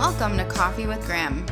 Welcome to Coffee with Graham.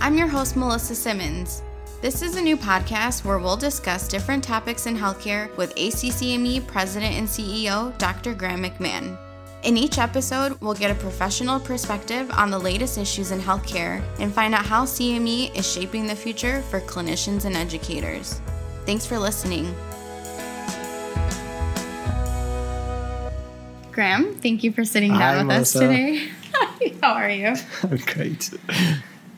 I'm your host, Melissa Simmons. This is a new podcast where we'll discuss different topics in healthcare with ACCME President and CEO Dr. Graham McMahon. In each episode, we'll get a professional perspective on the latest issues in healthcare and find out how CME is shaping the future for clinicians and educators. Thanks for listening. Graham, thank you for sitting down Hi, with Melissa. us today. How are you? I'm Great.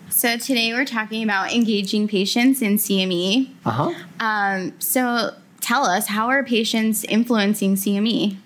So, today we're talking about engaging patients in CME. Uh huh. Um, so, tell us, how are patients influencing? CME?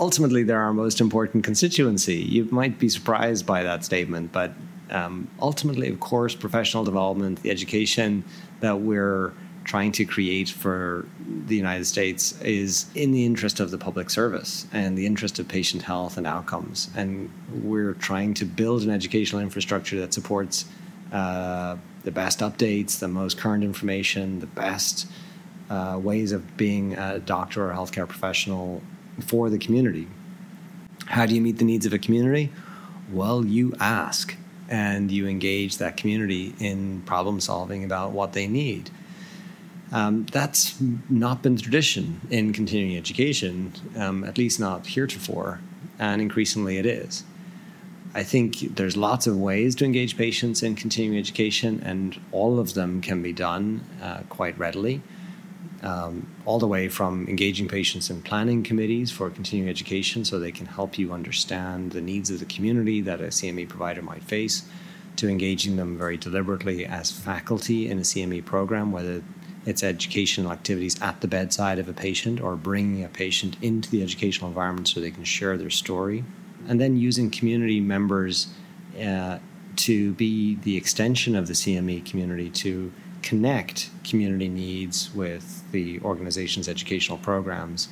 Ultimately, they're our most important constituency. You might be surprised by that statement, but um, ultimately, of course, professional development, the education that we're trying to create for the United States is in the interest of the public service and the interest of patient health and outcomes. And we're trying to build an educational infrastructure that supports uh, the best updates, the most current information, the best uh, ways of being a doctor or a healthcare professional for the community. How do you meet the needs of a community? Well, you ask and you engage that community in problem solving about what they need. Um, that's not been the tradition in continuing education, um, at least not heretofore, and increasingly it is. I think there's lots of ways to engage patients in continuing education, and all of them can be done uh, quite readily. Um, all the way from engaging patients in planning committees for continuing education so they can help you understand the needs of the community that a CME provider might face, to engaging them very deliberately as faculty in a CME program, whether it's educational activities at the bedside of a patient or bringing a patient into the educational environment so they can share their story. And then using community members uh, to be the extension of the CME community to connect community needs with the organization's educational programs,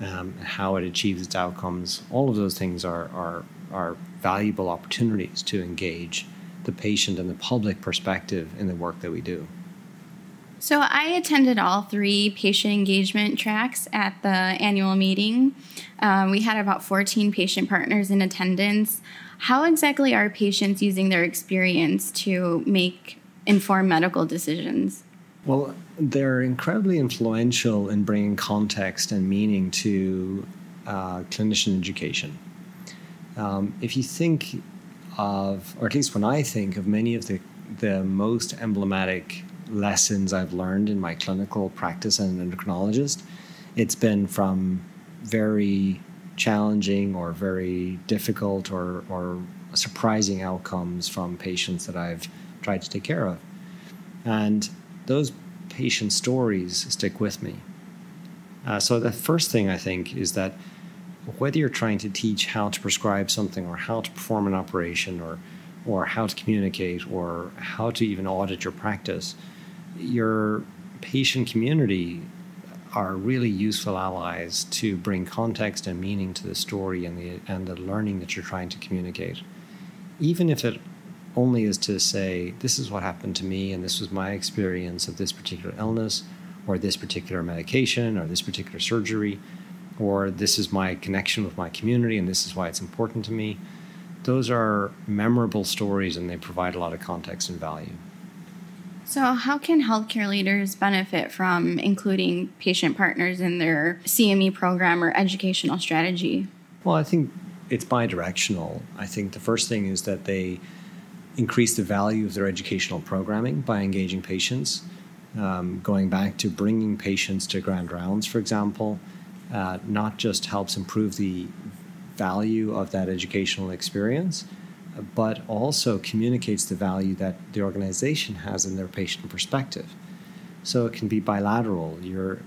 um, how it achieves its outcomes. All of those things are, are, are valuable opportunities to engage the patient and the public perspective in the work that we do. So, I attended all three patient engagement tracks at the annual meeting. Um, we had about 14 patient partners in attendance. How exactly are patients using their experience to make informed medical decisions? Well, they're incredibly influential in bringing context and meaning to uh, clinician education. Um, if you think of, or at least when I think of many of the, the most emblematic lessons I've learned in my clinical practice as an endocrinologist, it's been from very challenging or very difficult or, or surprising outcomes from patients that I've tried to take care of. And those patient stories stick with me. Uh, so, the first thing I think is that whether you're trying to teach how to prescribe something or how to perform an operation or, or how to communicate or how to even audit your practice, your patient community are really useful allies to bring context and meaning to the story and the, and the learning that you're trying to communicate. Even if it only is to say, this is what happened to me, and this was my experience of this particular illness, or this particular medication, or this particular surgery, or this is my connection with my community, and this is why it's important to me. Those are memorable stories, and they provide a lot of context and value. So, how can healthcare leaders benefit from including patient partners in their CME program or educational strategy? Well, I think it's bi-directional. I think the first thing is that they increase the value of their educational programming by engaging patients. Um, going back to bringing patients to grand rounds, for example, uh, not just helps improve the value of that educational experience, but also communicates the value that the organization has in their patient perspective. So it can be bilateral. You're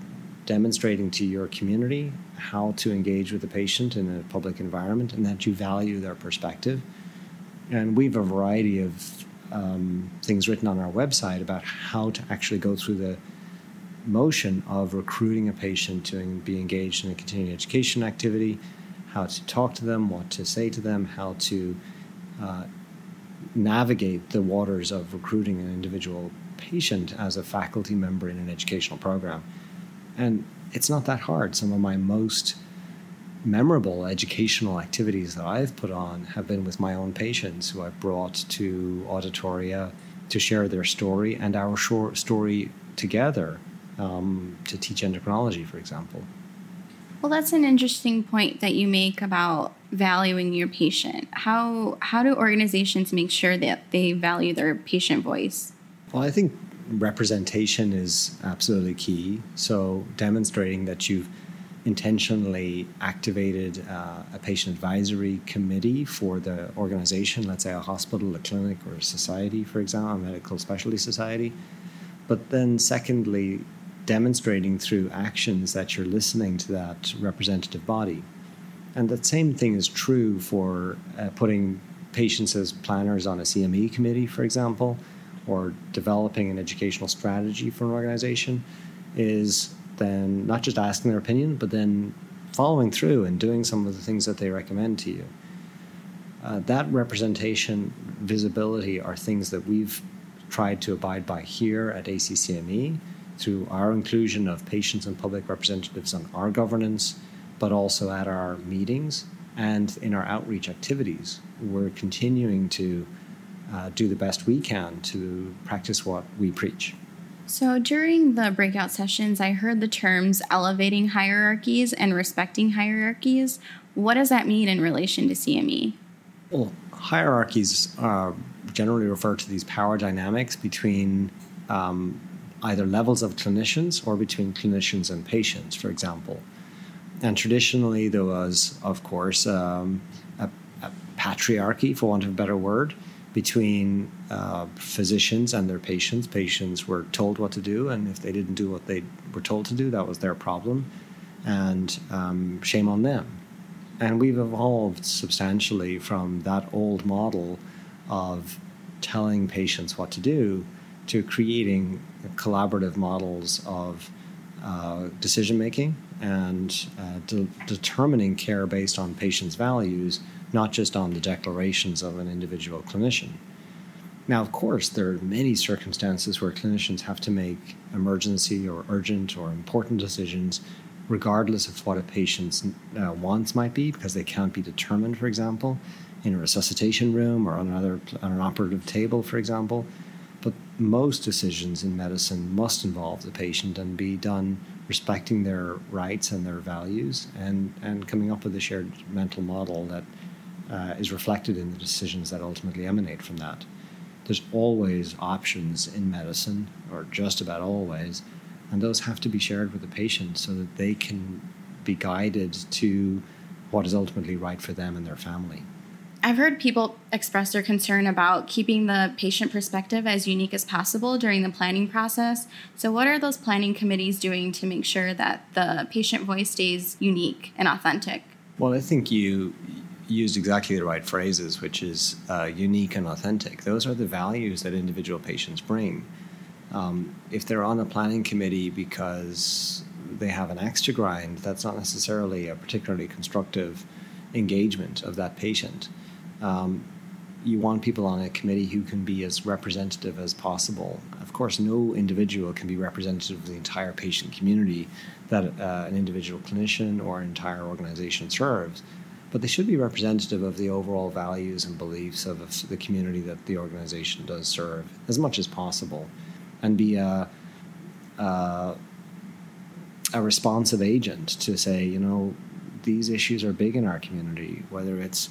demonstrating to your community how to engage with the patient in a public environment and that you value their perspective. And we have a variety of um, things written on our website about how to actually go through the motion of recruiting a patient to be engaged in a continuing education activity, how to talk to them, what to say to them, how to uh, navigate the waters of recruiting an individual patient as a faculty member in an educational program. And it's not that hard. Some of my most memorable educational activities that I've put on have been with my own patients who I've brought to auditoria to share their story and our short story together um, to teach endocrinology, for example. Well, that's an interesting point that you make about valuing your patient. How how do organizations make sure that they value their patient voice? Well, I think representation is absolutely key. So demonstrating that you've intentionally activated uh, a patient advisory committee for the organization, let's say a hospital, a clinic, or a society, for example, a medical specialty society. But then, secondly, demonstrating through actions that you're listening to that representative body. And that same thing is true for uh, putting patients as planners on a CME committee, for example, or developing an educational strategy for an organization, is then not just asking their opinion, but then following through and doing some of the things that they recommend to you. Uh, that representation, visibility are things that we've tried to abide by here at ACCME through our inclusion of patients and public representatives on our governance, but also at our meetings and in our outreach activities. We're continuing to uh, do the best we can to practice what we preach. So, during the breakout sessions, I heard the terms elevating hierarchies and respecting hierarchies. What does that mean in relation to CME? Well, hierarchies uh, generally refer to these power dynamics between um, either levels of clinicians or between clinicians and patients, for example. And traditionally, there was, of course, um, a, a, patriarchy, for want of a better word, between uh, physicians and their patients. Patients were told what to do, and if they didn't do what they were told to do, that was their problem, and um, shame on them. And we've evolved substantially from that old model of telling patients what to do to creating collaborative models of uh, decision making and uh, de- determining care based on patients' values, not just on the declarations of an individual clinician. Now, of course, there are many circumstances where clinicians have to make emergency or urgent or important decisions, regardless of what a patient's uh, wants might be, because they can't be determined, for example, in a resuscitation room or on another on an operative table, for example. Most decisions in medicine must involve the patient and be done respecting their rights and their values and, and coming up with a shared mental model that uh, is reflected in the decisions that ultimately emanate from that. There's always options in medicine, or just about always, and those have to be shared with the patient so that they can be guided to what is ultimately right for them and their family. I've heard people express their concern about keeping the patient perspective as unique as possible during the planning process. So, what are those planning committees doing to make sure that the patient voice stays unique and authentic? Well, I think you used exactly the right phrases, which is uh, unique and authentic. Those are the values that individual patients bring. Um, if they're on a planning committee because they have an axe to grind, that's not necessarily a particularly constructive engagement of that patient um, you want people on a committee who can be as representative as possible. Of course, no individual can be representative of the entire patient community that uh, an individual clinician or an entire organization serves, but they should be representative of the overall values and beliefs of the community that the organization does serve as much as possible and be a, a, a responsive agent to say, you know, these issues are big in our community, whether it's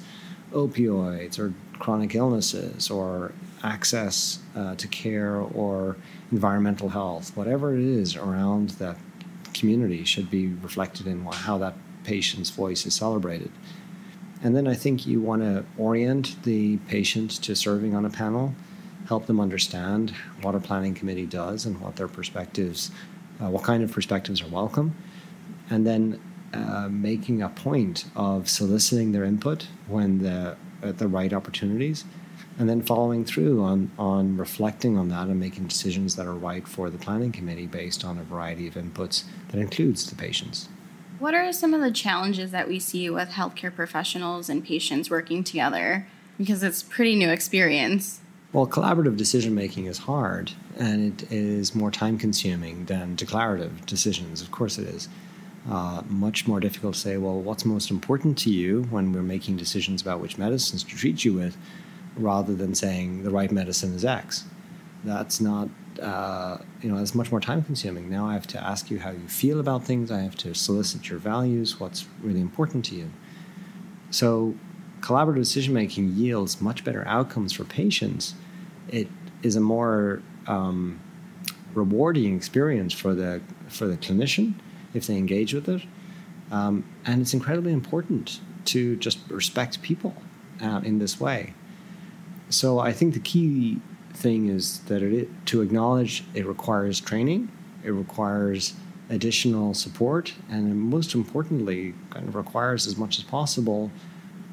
opioids or chronic illnesses or access uh, to care or environmental health, whatever it is around that community should be reflected in how that patient's voice is celebrated. And then I think you want to orient the patient to serving on a panel, help them understand what a planning committee does and what their perspectives, uh, what kind of perspectives are welcome, and then uh, making a point of soliciting their input when the at the right opportunities, and then following through on on reflecting on that and making decisions that are right for the planning committee based on a variety of inputs that includes the patients. What are some of the challenges that we see with healthcare professionals and patients working together? Because it's pretty new experience. Well, collaborative decision making is hard and it is more time consuming than declarative decisions. Of course, it is. Uh, much more difficult to say, well, what's most important to you when we're making decisions about which medicines to treat you with, rather than saying the right medicine is X. That's not, uh, you know, that's much more time consuming. Now I have to ask you how you feel about things, I have to solicit your values, what's really important to you. So, collaborative decision making yields much better outcomes for patients. It is a more um, rewarding experience for the for the clinician if they engage with it, um, and it's incredibly important to just respect people uh, in this way. So I think the key thing is that it to acknowledge it requires training, it requires additional support, and most importantly, kind of requires as much as possible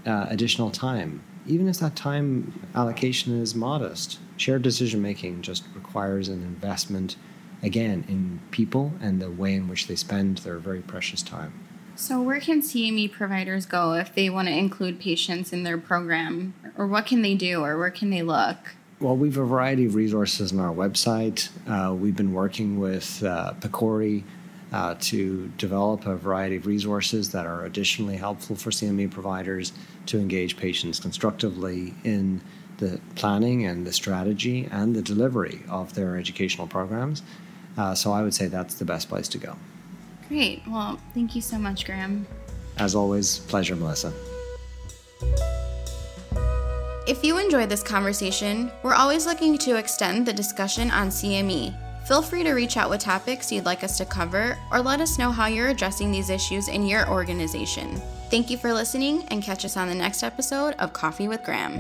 uh, additional time, even if that time allocation is modest. Shared decision making just requires an investment, again, in people and the way in which they spend their very precious time. So, where can CME providers go if they want to include patients in their program? Or what can they do, or where can they look? Well, we have a variety of resources on our website. Uh, we've been working with uh, PCORI uh, to develop a variety of resources that are additionally helpful for CME providers to engage patients constructively in the planning and the strategy and the delivery of their educational programs. Uh, so I would say that's the best place to go. Great. Well, thank you so much, Graham. As always, pleasure, Melissa. If you enjoyed this conversation, we're always looking to extend the discussion on CME. Feel free to reach out with topics you'd like us to cover or let us know how you're addressing these issues in your organization. Thank you for listening and catch us on the next episode of Coffee with Graham.